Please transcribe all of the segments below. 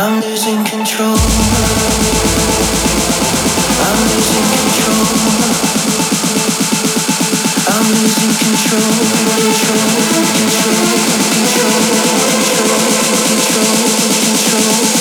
I'm losing control. I'm losing control. I'm losing control. Control. Control. Control. Control. Control. Control. Control.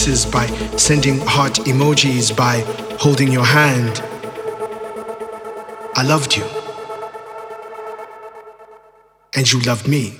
Kisses, by sending heart emojis, by holding your hand. I loved you. And you loved me.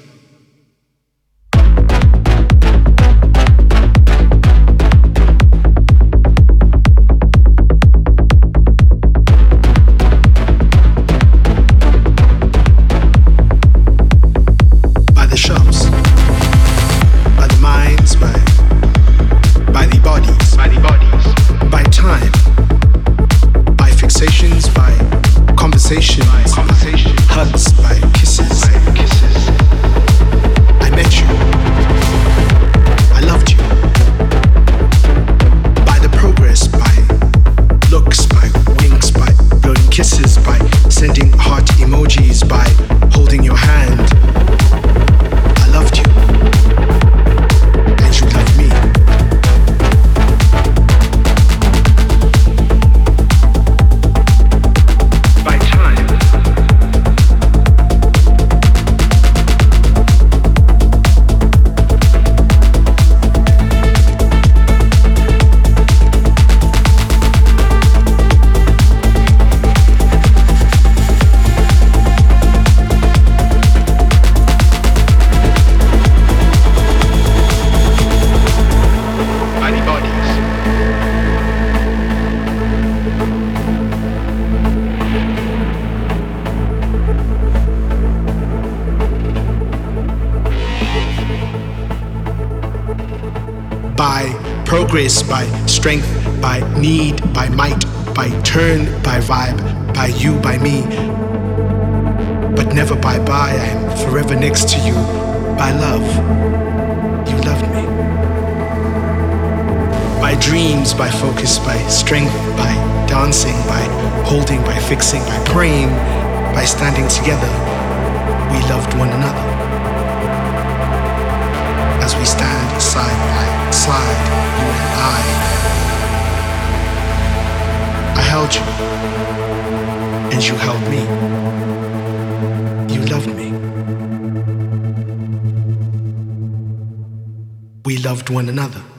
Progress, by strength, by need, by might, by turn, by vibe, by you, by me. But never by bye, I am forever next to you. By love, you loved me. By dreams, by focus, by strength, by dancing, by holding, by fixing, by praying, by standing together, we loved one another as we stand side by side, you and I. I held you, and you held me. You loved me. We loved one another.